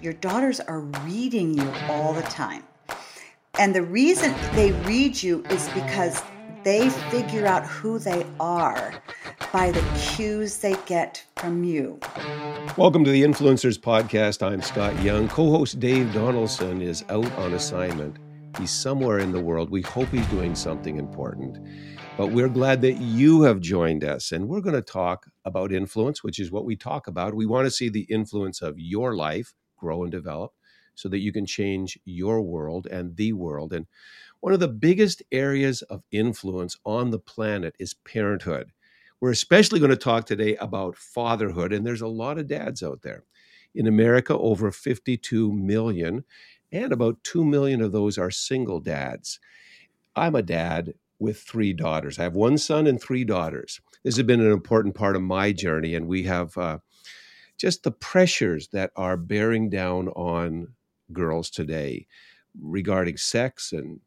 your daughters are reading you all the time. And the reason they read you is because they figure out who they are by the cues they get from you. Welcome to the Influencers Podcast. I'm Scott Young. Co host Dave Donaldson is out on assignment. He's somewhere in the world. We hope he's doing something important. But we're glad that you have joined us. And we're going to talk about influence, which is what we talk about. We want to see the influence of your life grow and develop so that you can change your world and the world. And one of the biggest areas of influence on the planet is parenthood. We're especially going to talk today about fatherhood, and there's a lot of dads out there. In America, over 52 million, and about 2 million of those are single dads. I'm a dad with three daughters. I have one son and three daughters. This has been an important part of my journey, and we have uh, just the pressures that are bearing down on girls today regarding sex and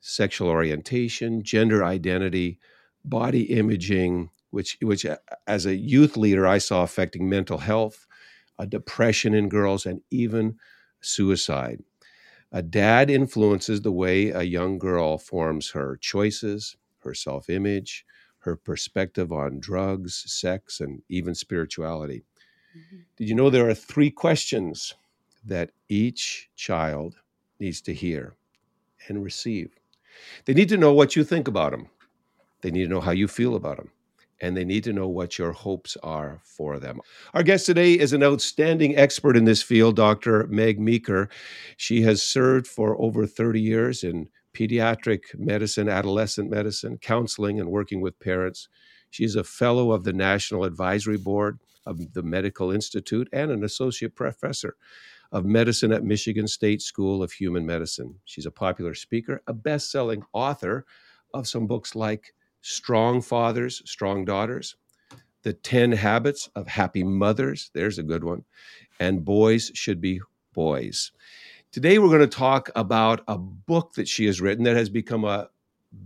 sexual orientation, gender identity, body imaging, which which uh, as a youth leader I saw affecting mental health, a depression in girls, and even suicide. A dad influences the way a young girl forms her choices, her self image, her perspective on drugs, sex, and even spirituality. Mm-hmm. Did you know there are three questions that each child needs to hear and receive? They need to know what you think about them. They need to know how you feel about them. And they need to know what your hopes are for them. Our guest today is an outstanding expert in this field, Dr. Meg Meeker. She has served for over 30 years in pediatric medicine, adolescent medicine, counseling, and working with parents. She's a fellow of the National Advisory Board of the Medical Institute and an associate professor of medicine at Michigan State School of Human Medicine. She's a popular speaker, a best selling author of some books like Strong Fathers, Strong Daughters, The 10 Habits of Happy Mothers, there's a good one, and Boys Should Be Boys. Today, we're going to talk about a book that she has written that has become a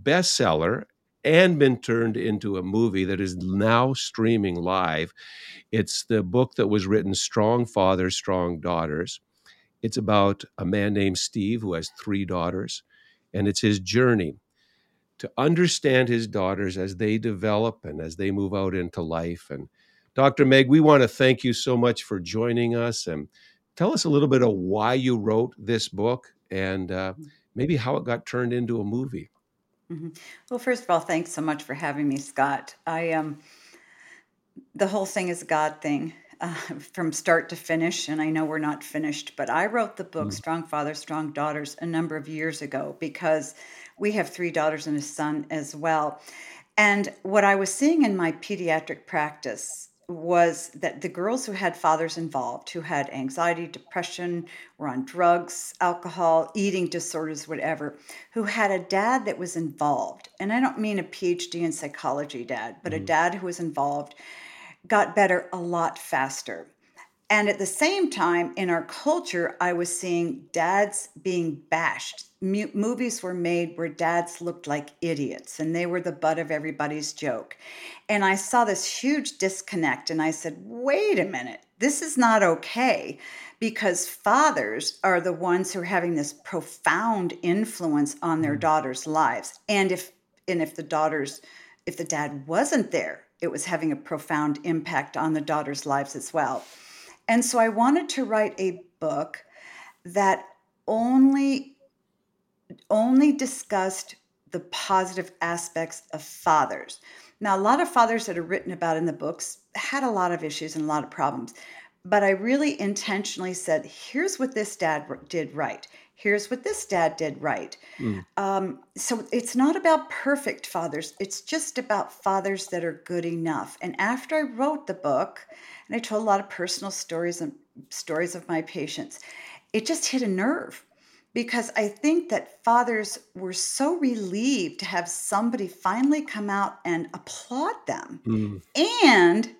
bestseller and been turned into a movie that is now streaming live. It's the book that was written Strong Fathers, Strong Daughters. It's about a man named Steve who has three daughters, and it's his journey to understand his daughters as they develop and as they move out into life. And Dr. Meg, we want to thank you so much for joining us and tell us a little bit of why you wrote this book and uh, mm-hmm. maybe how it got turned into a movie. Mm-hmm. Well, first of all, thanks so much for having me, Scott. I um, the whole thing is a God thing uh, from start to finish, and I know we're not finished, but I wrote the book mm. "Strong Fathers, Strong Daughters" a number of years ago because we have three daughters and a son as well. And what I was seeing in my pediatric practice was that the girls who had fathers involved, who had anxiety, depression, were on drugs, alcohol, eating disorders, whatever, who had a dad that was involved, and I don't mean a PhD in psychology dad, but mm-hmm. a dad who was involved, got better a lot faster. And at the same time, in our culture, I was seeing dads being bashed. Movies were made where dads looked like idiots and they were the butt of everybody's joke. And I saw this huge disconnect and I said, wait a minute, this is not okay because fathers are the ones who are having this profound influence on their mm. daughters' lives. And if and if the daughters if the dad wasn't there, it was having a profound impact on the daughters' lives as well. And so I wanted to write a book that only only discussed the positive aspects of fathers. Now, a lot of fathers that are written about in the books had a lot of issues and a lot of problems, but I really intentionally said, here's what this dad did right. Here's what this dad did right. Mm. Um, so it's not about perfect fathers, it's just about fathers that are good enough. And after I wrote the book, and I told a lot of personal stories and stories of my patients. It just hit a nerve because I think that fathers were so relieved to have somebody finally come out and applaud them mm. and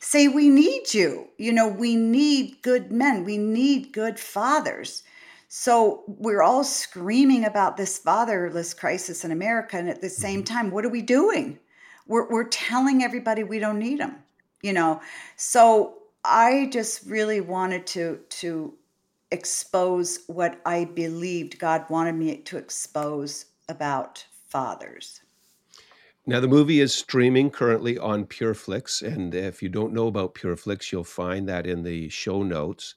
say, We need you. You know, we need good men, we need good fathers. So we're all screaming about this fatherless crisis in America. And at the same mm-hmm. time, what are we doing? We're, we're telling everybody we don't need them you know so i just really wanted to to expose what I believed God wanted me to expose about fathers. Now, the movie is streaming currently on PureFlix, and if you don't know about PureFlix, you'll find that in the show notes.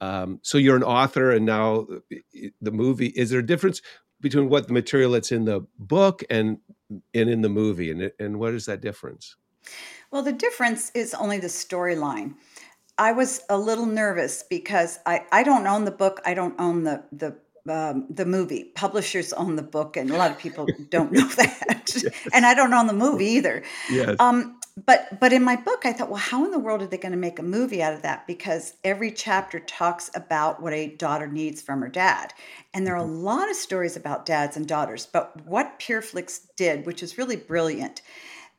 Um, so you're an author, and now the movie. Is there a difference between what the material that's in the book and and in the movie, and and what is that difference? Well, the difference is only the storyline. I was a little nervous because I, I don't own the book. I don't own the the um, the movie. Publishers own the book, and a lot of people don't know that. yes. And I don't own the movie either. Yes. Um, but but in my book, I thought, well, how in the world are they going to make a movie out of that? Because every chapter talks about what a daughter needs from her dad, and there are a mm-hmm. lot of stories about dads and daughters. But what PureFlix did, which is really brilliant,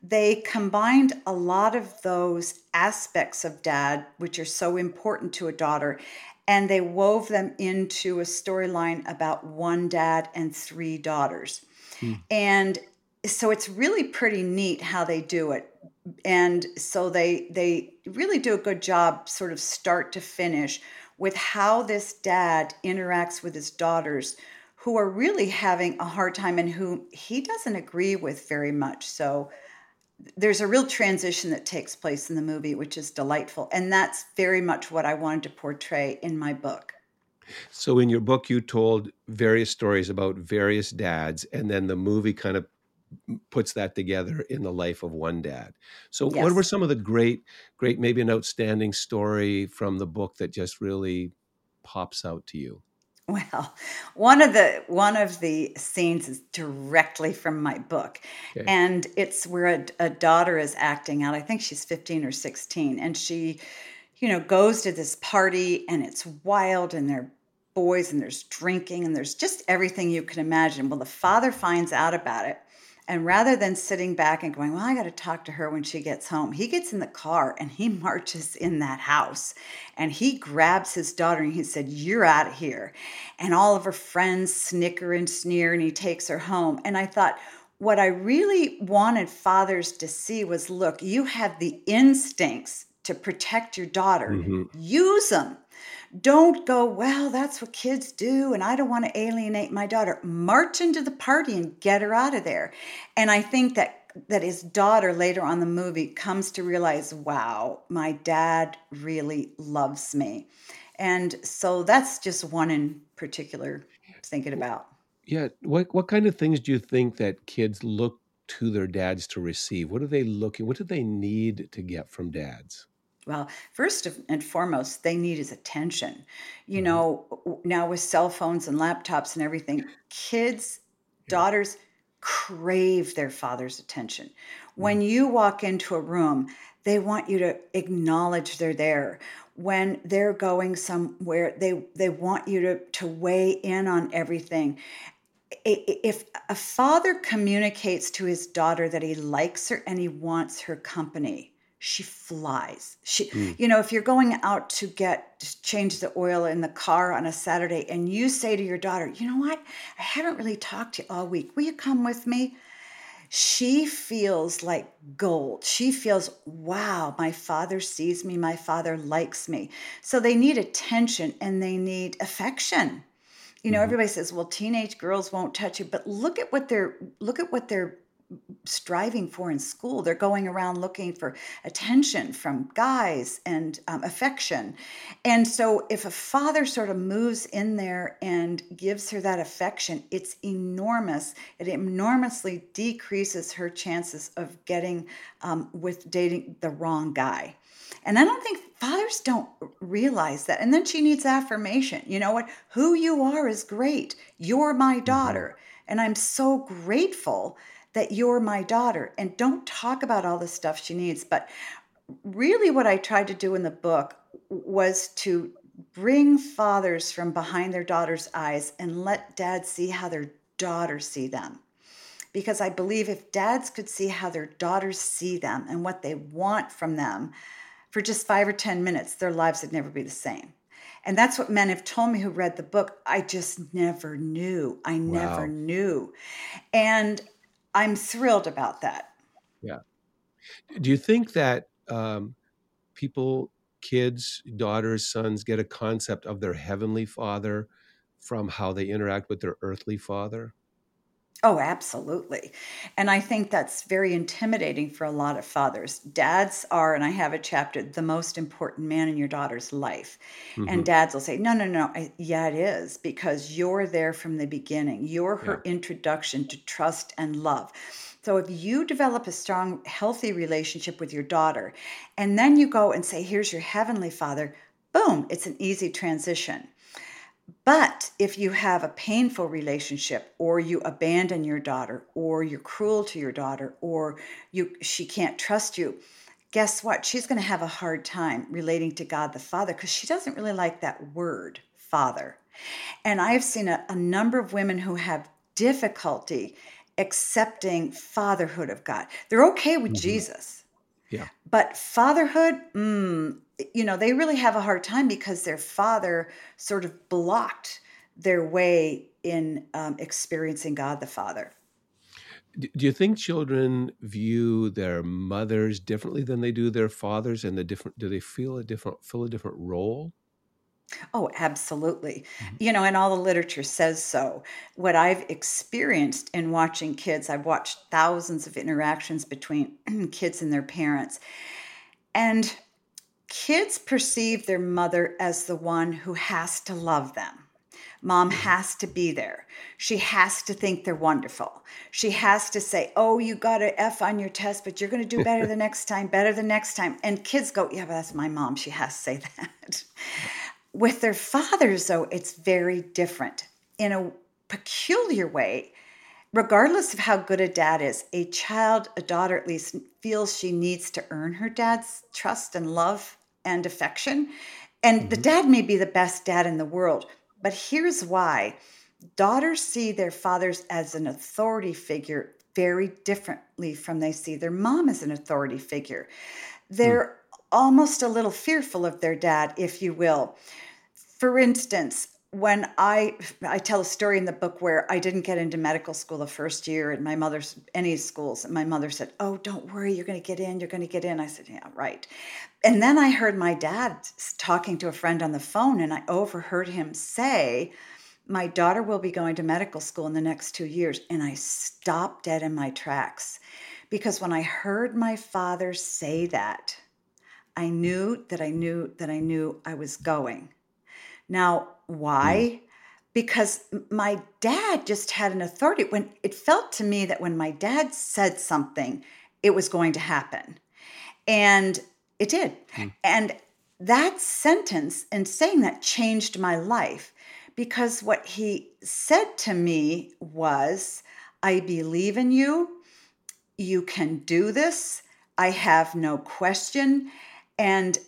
they combined a lot of those aspects of dad, which are so important to a daughter, and they wove them into a storyline about one dad and three daughters. Hmm. And so it's really pretty neat how they do it. And so they they really do a good job sort of start to finish with how this dad interacts with his daughters who are really having a hard time and who he doesn't agree with very much. So there's a real transition that takes place in the movie, which is delightful. And that's very much what I wanted to portray in my book. So, in your book, you told various stories about various dads, and then the movie kind of puts that together in the life of one dad. So, yes. what were some of the great, great, maybe an outstanding story from the book that just really pops out to you? Well, one of the one of the scenes is directly from my book, okay. and it's where a, a, daughter is acting out. I think she's fifteen or sixteen, and she, you know, goes to this party, and it's wild, and they're boys, and there's drinking, and there's just everything you can imagine. Well, the father finds out about it, and rather than sitting back and going, Well, I got to talk to her when she gets home, he gets in the car and he marches in that house and he grabs his daughter and he said, You're out of here. And all of her friends snicker and sneer and he takes her home. And I thought, what I really wanted fathers to see was look, you have the instincts to protect your daughter, mm-hmm. use them. Don't go, well, that's what kids do, and I don't want to alienate my daughter. March into the party and get her out of there. And I think that that his daughter later on the movie comes to realize, wow, my dad really loves me. And so that's just one in particular thinking about. Yeah. What what kind of things do you think that kids look to their dads to receive? What are they looking? What do they need to get from dads? Well, first and foremost, they need his attention. You mm-hmm. know, now with cell phones and laptops and everything, kids, daughters crave their father's attention. When mm-hmm. you walk into a room, they want you to acknowledge they're there. When they're going somewhere, they they want you to to weigh in on everything. If a father communicates to his daughter that he likes her and he wants her company, she flies. She, mm. you know, if you're going out to get to change the oil in the car on a Saturday and you say to your daughter, you know what, I haven't really talked to you all week. Will you come with me? She feels like gold. She feels, wow, my father sees me, my father likes me. So they need attention and they need affection. You know, mm-hmm. everybody says, well, teenage girls won't touch you, but look at what they're look at what they're striving for in school. They're going around looking for attention from guys and um, affection. And so, if a father sort of moves in there and gives her that affection, it's enormous. It enormously decreases her chances of getting um, with dating the wrong guy. And I don't think fathers don't realize that. And then she needs affirmation. You know what? Who you are is great. You're my mm-hmm. daughter. And I'm so grateful that you're my daughter and don't talk about all the stuff she needs. But really, what I tried to do in the book was to bring fathers from behind their daughters' eyes and let dads see how their daughters see them. Because I believe if dads could see how their daughters see them and what they want from them for just five or 10 minutes, their lives would never be the same. And that's what men have told me who read the book. I just never knew. I wow. never knew. And I'm thrilled about that. Yeah. Do you think that um, people kids, daughters, sons get a concept of their heavenly father from how they interact with their earthly father? Oh, absolutely. And I think that's very intimidating for a lot of fathers. Dads are, and I have a chapter, the most important man in your daughter's life. Mm-hmm. And dads will say, no, no, no. I, yeah, it is because you're there from the beginning. You're her yeah. introduction to trust and love. So if you develop a strong, healthy relationship with your daughter, and then you go and say, here's your heavenly father, boom, it's an easy transition. But if you have a painful relationship or you abandon your daughter or you're cruel to your daughter or you she can't trust you, guess what? She's going to have a hard time relating to God the Father because she doesn't really like that word, father. And I've seen a, a number of women who have difficulty accepting fatherhood of God. They're okay with mm-hmm. Jesus. Yeah. But fatherhood, mm, you know, they really have a hard time because their father sort of blocked their way in um, experiencing God the Father. Do you think children view their mothers differently than they do their fathers, and the different? Do they feel a different fill a different role? Oh, absolutely. Mm-hmm. You know, and all the literature says so. What I've experienced in watching kids, I've watched thousands of interactions between kids and their parents. And kids perceive their mother as the one who has to love them. Mom mm-hmm. has to be there. She has to think they're wonderful. She has to say, Oh, you got an F on your test, but you're going to do better the next time, better the next time. And kids go, Yeah, but that's my mom. She has to say that. With their fathers, though, it's very different. In a peculiar way, regardless of how good a dad is, a child, a daughter at least, feels she needs to earn her dad's trust and love and affection. And mm-hmm. the dad may be the best dad in the world, but here's why daughters see their fathers as an authority figure very differently from they see their mom as an authority figure. They're mm. Almost a little fearful of their dad, if you will. For instance, when I I tell a story in the book where I didn't get into medical school the first year and my mother's any schools and my mother said, "Oh, don't worry, you're going to get in, you're going to get in." I said, "Yeah, right." And then I heard my dad talking to a friend on the phone and I overheard him say, "My daughter will be going to medical school in the next 2 years." And I stopped dead in my tracks because when I heard my father say that, I knew that I knew that I knew I was going. Now, why? Mm. Because my dad just had an authority. When it felt to me that when my dad said something, it was going to happen. And it did. Mm. And that sentence and saying that changed my life because what he said to me was, I believe in you. You can do this. I have no question. And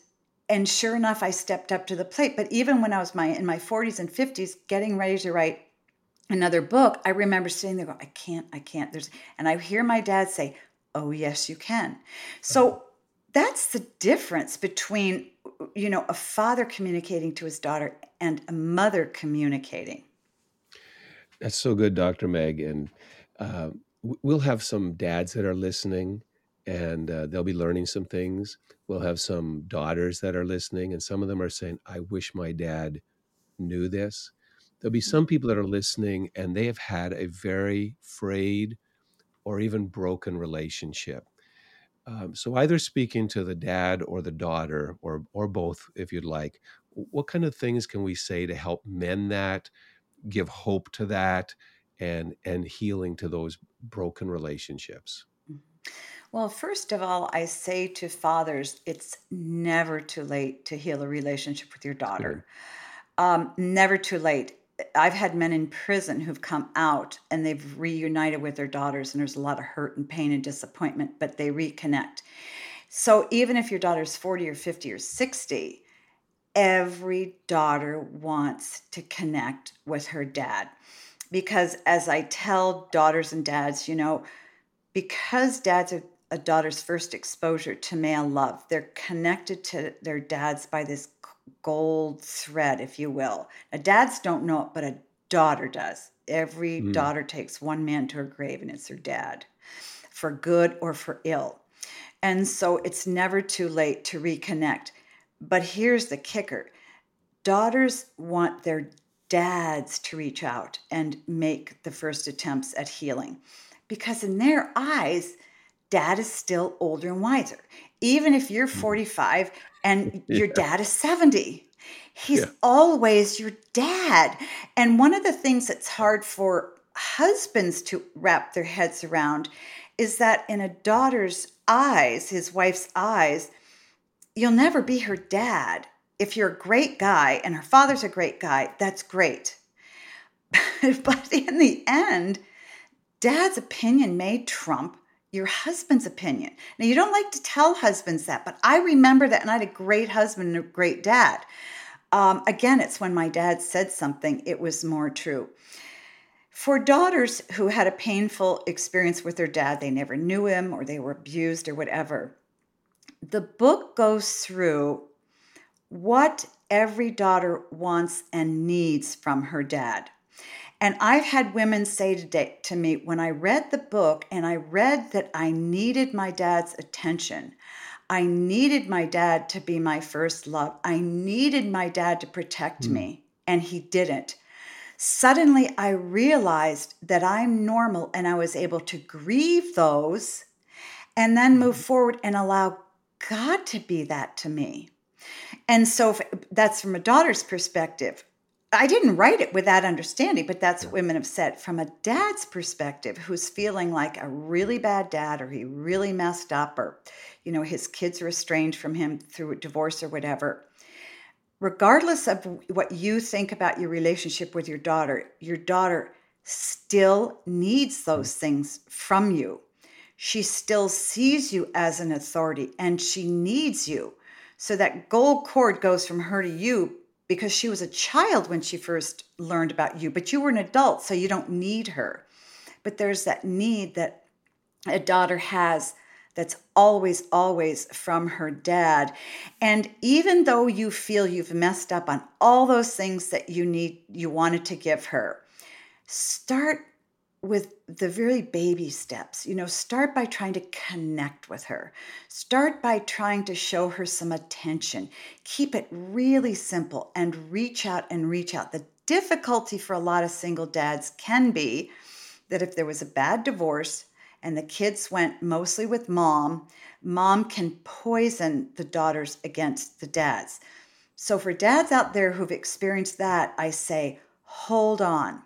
and sure enough, I stepped up to the plate. But even when I was my in my 40s and 50s, getting ready to write another book, I remember sitting there going, I can't, I can't. There's and I hear my dad say, Oh, yes, you can. So uh-huh. that's the difference between you know a father communicating to his daughter and a mother communicating. That's so good, Dr. Meg. And uh, we'll have some dads that are listening and uh, they'll be learning some things. We'll have some daughters that are listening, and some of them are saying, I wish my dad knew this. There'll be some people that are listening and they have had a very frayed or even broken relationship. Um, so, either speaking to the dad or the daughter, or, or both, if you'd like, what kind of things can we say to help mend that, give hope to that, and, and healing to those broken relationships? Mm-hmm. Well, first of all, I say to fathers, it's never too late to heal a relationship with your daughter. Um, never too late. I've had men in prison who've come out and they've reunited with their daughters, and there's a lot of hurt and pain and disappointment, but they reconnect. So even if your daughter's 40 or 50 or 60, every daughter wants to connect with her dad. Because as I tell daughters and dads, you know, because dads are a daughter's first exposure to male love. They're connected to their dads by this gold thread, if you will. Now, dads don't know it, but a daughter does. Every mm. daughter takes one man to her grave, and it's her dad, for good or for ill. And so it's never too late to reconnect. But here's the kicker daughters want their dads to reach out and make the first attempts at healing because, in their eyes, dad is still older and wiser. Even if you're mm-hmm. 45 and your yeah. dad is 70, he's yeah. always your dad. And one of the things that's hard for husbands to wrap their heads around is that in a daughter's eyes, his wife's eyes, you'll never be her dad. If you're a great guy and her father's a great guy, that's great. but in the end, dad's opinion may trump your husband's opinion. Now, you don't like to tell husbands that, but I remember that, and I had a great husband and a great dad. Um, again, it's when my dad said something, it was more true. For daughters who had a painful experience with their dad, they never knew him or they were abused or whatever, the book goes through what every daughter wants and needs from her dad. And I've had women say today to me when I read the book and I read that I needed my dad's attention. I needed my dad to be my first love. I needed my dad to protect mm. me, and he didn't. Suddenly, I realized that I'm normal and I was able to grieve those and then move mm-hmm. forward and allow God to be that to me. And so that's from a daughter's perspective. I didn't write it with that understanding, but that's what women have said. From a dad's perspective, who's feeling like a really bad dad or he really messed up or, you know, his kids are estranged from him through a divorce or whatever. Regardless of what you think about your relationship with your daughter, your daughter still needs mm-hmm. those things from you. She still sees you as an authority and she needs you. So that gold cord goes from her to you because she was a child when she first learned about you, but you were an adult, so you don't need her. But there's that need that a daughter has that's always, always from her dad. And even though you feel you've messed up on all those things that you need, you wanted to give her, start with the very baby steps. You know, start by trying to connect with her. Start by trying to show her some attention. Keep it really simple and reach out and reach out. The difficulty for a lot of single dads can be that if there was a bad divorce and the kids went mostly with mom, mom can poison the daughters against the dads. So for dads out there who've experienced that, I say, hold on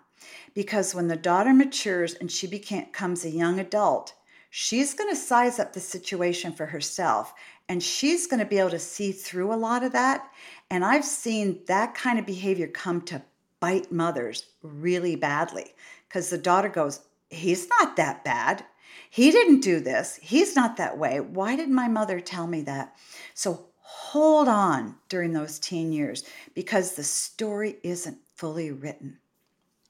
because when the daughter matures and she becomes a young adult, she's going to size up the situation for herself and she's going to be able to see through a lot of that. And I've seen that kind of behavior come to bite mothers really badly because the daughter goes, He's not that bad. He didn't do this. He's not that way. Why did my mother tell me that? So hold on during those teen years because the story isn't fully written.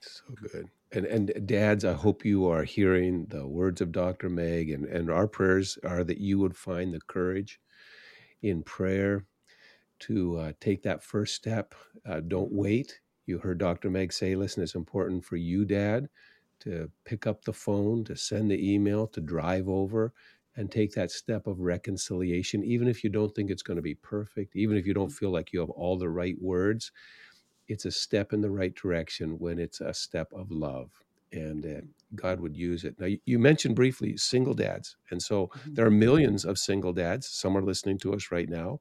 So good. And and dads, I hope you are hearing the words of Dr. Meg and, and our prayers are that you would find the courage in prayer to uh, take that first step. Uh, don't wait. You heard Dr. Meg say, listen, it's important for you, dad, to pick up the phone, to send the email, to drive over and take that step of reconciliation, even if you don't think it's going to be perfect, even if you don't feel like you have all the right words it's a step in the right direction when it's a step of love and uh, god would use it now you mentioned briefly single dads and so mm-hmm. there are millions of single dads some are listening to us right now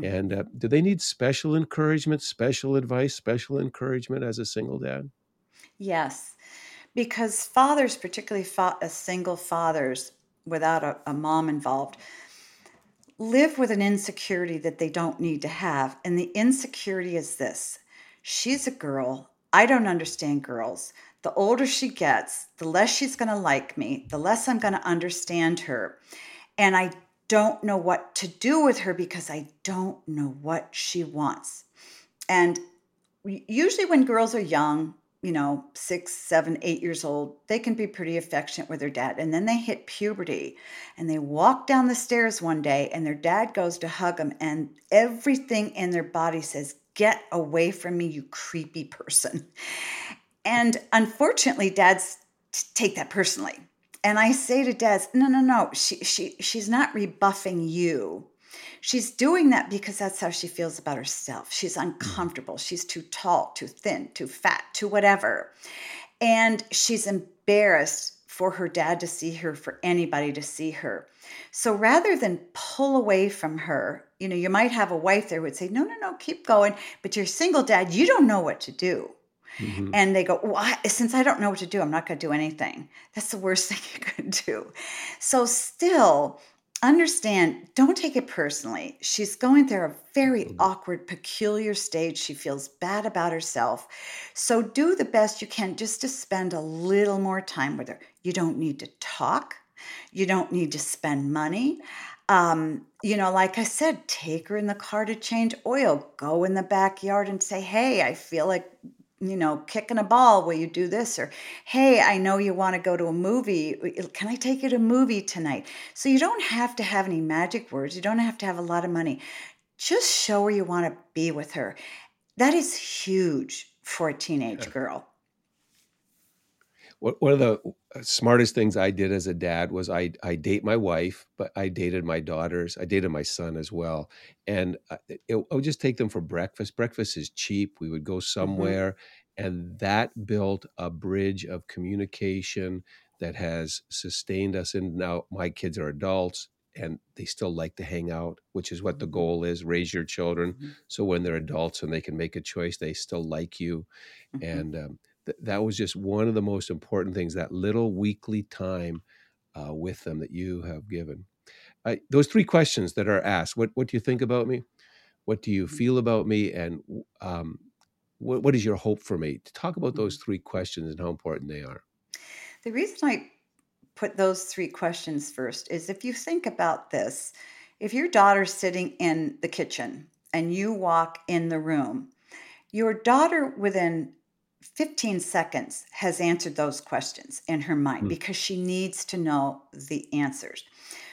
mm-hmm. and uh, do they need special encouragement special advice special encouragement as a single dad yes because fathers particularly fa- single fathers without a, a mom involved live with an insecurity that they don't need to have and the insecurity is this She's a girl. I don't understand girls. The older she gets, the less she's going to like me, the less I'm going to understand her. And I don't know what to do with her because I don't know what she wants. And usually, when girls are young, you know, six, seven, eight years old, they can be pretty affectionate with their dad. And then they hit puberty and they walk down the stairs one day and their dad goes to hug them, and everything in their body says, Get away from me, you creepy person. And unfortunately, dads take that personally. And I say to dads, no, no, no, she, she, she's not rebuffing you. She's doing that because that's how she feels about herself. She's Mm-hmm. uncomfortable. She's too tall, too thin, too fat, too whatever. And she's embarrassed for her dad to see her, for anybody to see her. So rather than pull away from her, you know, you might have a wife there who would say, No, no, no, keep going. But your single dad, you don't know what to do. Mhm. And they go, well, I, since I don't know what to do, I'm not going to do anything. That's the worst thing you could do. So, still, understand, don't take it personally. She's going through a very awkward, peculiar stage. She feels bad about herself. So, do the best you can just to spend a little more time with her. You don't need to talk, you don't need to spend money. Um, you know, like I said, take her in the car to change oil. Go in the backyard and say, Hey, I feel like you know, kicking a ball, will you do this? Or, hey, I know you want to go to a movie. Can I take you to a movie tonight? So you don't have to have any magic words. You don't have to have a lot of money. Just show her you want to be with her. That is huge for a teenage girl. One one of the uh, smartest things I did as a dad was I I date my wife, but I dated my daughters. I dated my son as well, and uh, it, I would just take them for breakfast. Breakfast is cheap. We would go hmm somewhere, and that built a bridge of communication that has sustained us. And now my kids are adults, and they still like to hang out, which is what the hmm goal is: raise your children hmm so when they're adults and they can make a choice, they still like you hmm and um, th- that was just one of the most important things that little weekly time uh, with them that you have given. I, those three questions that are asked what, what do you think about me? What do you feel about me? And um, what, what is your hope for me? To talk about those three questions and how important they are. The reason I put those three questions first is if you think about this, if your daughter's sitting in the kitchen and you walk in the room, your daughter within 15 seconds has answered those questions in her mind Hmm. because she needs to know the answers.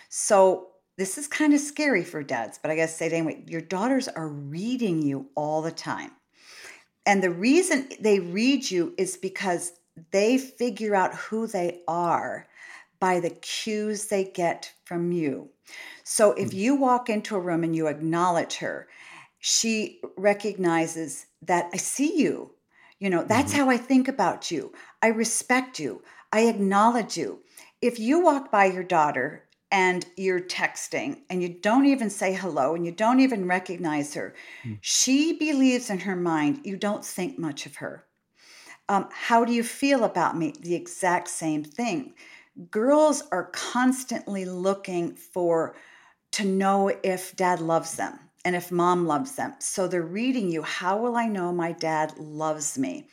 So this is kind of scary for dads, but I gotta say it anyway. Your daughters are reading you all the time. And the reason they read you is because they figure out who they are by the cues they get from you. So if Hmm. you walk into a room and you acknowledge her, she recognizes that I see you. You know, that's Mhm. how I think about you. I respect you. I acknowledge you. If you walk by your daughter and you're texting and you don't even say hello and you don't even recognize her, Hmm. she believes in her mind you don't think much of her. Um, how do you feel about me? The exact same thing. Girls are constantly looking for to know if dad loves them and if mom loves them. So they're reading you. How will I know my dad loves me?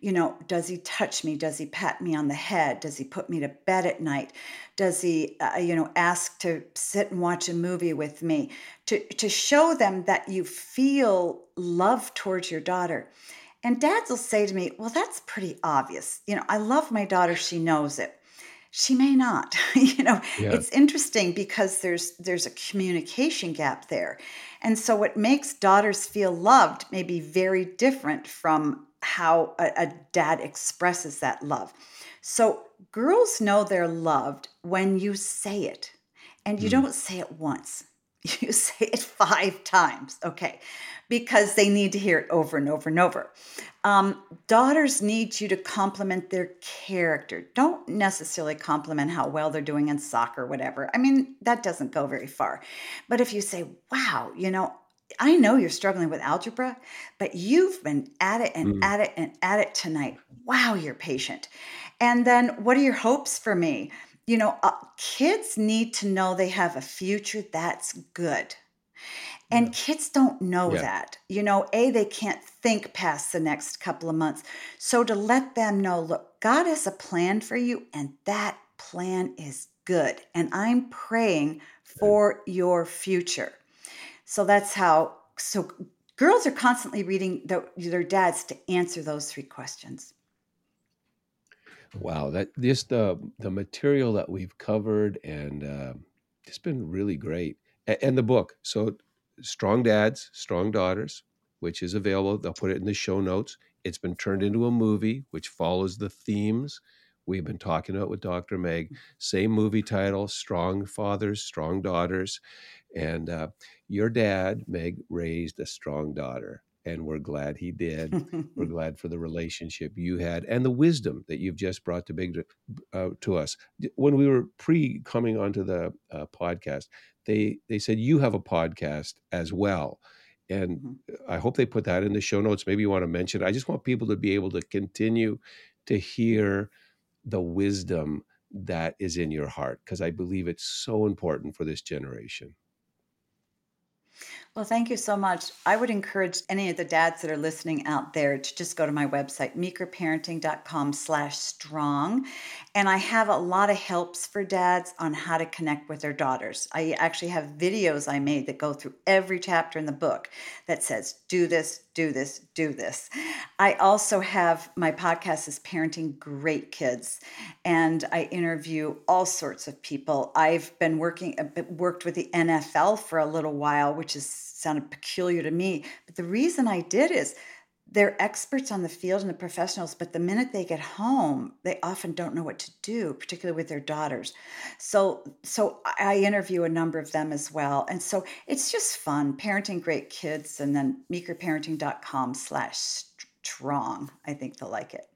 You know, does he touch me? Does he pat me on the head? Does he put me to bed at night? Does he, uh, you know, ask to sit and watch a movie with me? To, to show them that you feel love towards your daughter. And dads will say to me, Well, that's pretty obvious. You know, I love my daughter. She knows it. She may not. you know, yeah it's interesting because there's there's a communication gap there. And so what makes daughters feel loved may be very different from how a, a dad expresses that love. So girls know they're loved when you say it. And you Hmm. don't say it once. You say it five times. Okay. Because they need to hear it over and over and over. Um, daughters need you to compliment their character. Don't necessarily compliment how well they're doing in soccer, whatever. I mean, that doesn't go very far. But if you say, wow, you know, I know you're struggling with algebra, but you've been at it and Hmm. at it and at it tonight. Wow, you're patient. And then what are your hopes for me? You know, uh, kids need to know they have a future that's good. yeah And kids don't know yeah that. You know, A, they can't think past the next couple of months. So to let them know, look, God has a plan for you, and that plan is good. And I'm praying for your future. So that's how, so girls are constantly reading their, their dads to answer those three questions. Wow that just the the material that we've covered and uh, it's been really great A- and the book so strong dads strong daughters which is available they'll put it in the show notes it's been turned into a movie which follows the themes we've been talking about with Dr. Meg. Same movie title, Strong Fathers, Strong Daughters. And uh, your dad, Meg, raised a strong daughter. And we're glad he did. we're glad for the relationship you had and the wisdom that you've just brought to big uh, to us. When we were pre coming onto the uh, podcast, they they said you have a podcast as well and mm-hmm. I hope they put that in the show notes. Maybe you want to mention. It. I just want people to be able to continue to hear the wisdom that is in your heart because I believe it's so important for this generation. Well, thank you so much. I would encourage any of the dads that are listening out there to just go to my website, meekerparenting.com slash strong. And I have a lot of helps for dads on how to connect with their daughters. I actually have videos I made that go through every chapter in the book that says, do this, do this, do this. I also have my podcast is Parenting Great Kids, and I interview all sorts of people. I've been working uh, worked with the NFL for a little while, which is sounded peculiar to me. But the reason I did is they're experts on the field and the professionals, but the minute they get home, they often don't know what to do, particularly with their daughters. So, so I interview a number of them as well, and so it's just fun parenting great kids, and then meekerparenting.com slash strong. I think they'll like it.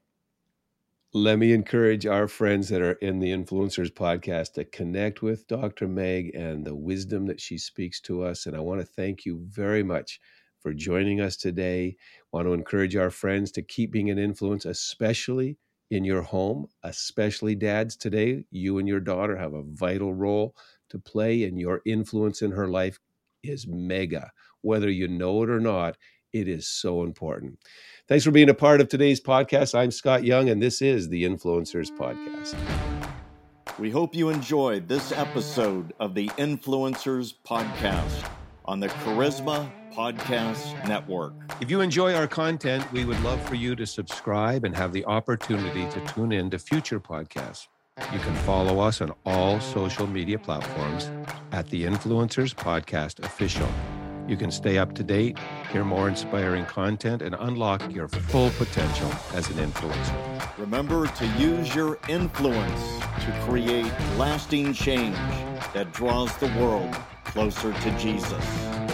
Let me encourage our friends that are in the Influencers podcast to connect with Dr. Meg and the wisdom that she speaks to us. And I want to thank you very much for joining us today. I Want to encourage our friends to keep being an influence, especially in your home, especially dads today. You and your daughter have a vital role to play, and your influence in her life is mega. Whether you know it or not, it is so important. Thanks for being a part of today's podcast. I'm Scott Young, and this is the Influencers Podcast. We hope you enjoyed this episode of the Influencers Podcast on the Charisma Podcast Network. If you enjoy our content, we would love for you to subscribe and have the opportunity to tune in to future podcasts. You can follow us on all social media platforms at the Influencers Podcast Official. You can stay up to date, hear more inspiring content, and unlock your full potential as an influencer. Remember to use your influence to create lasting change that draws the world closer to Jesus.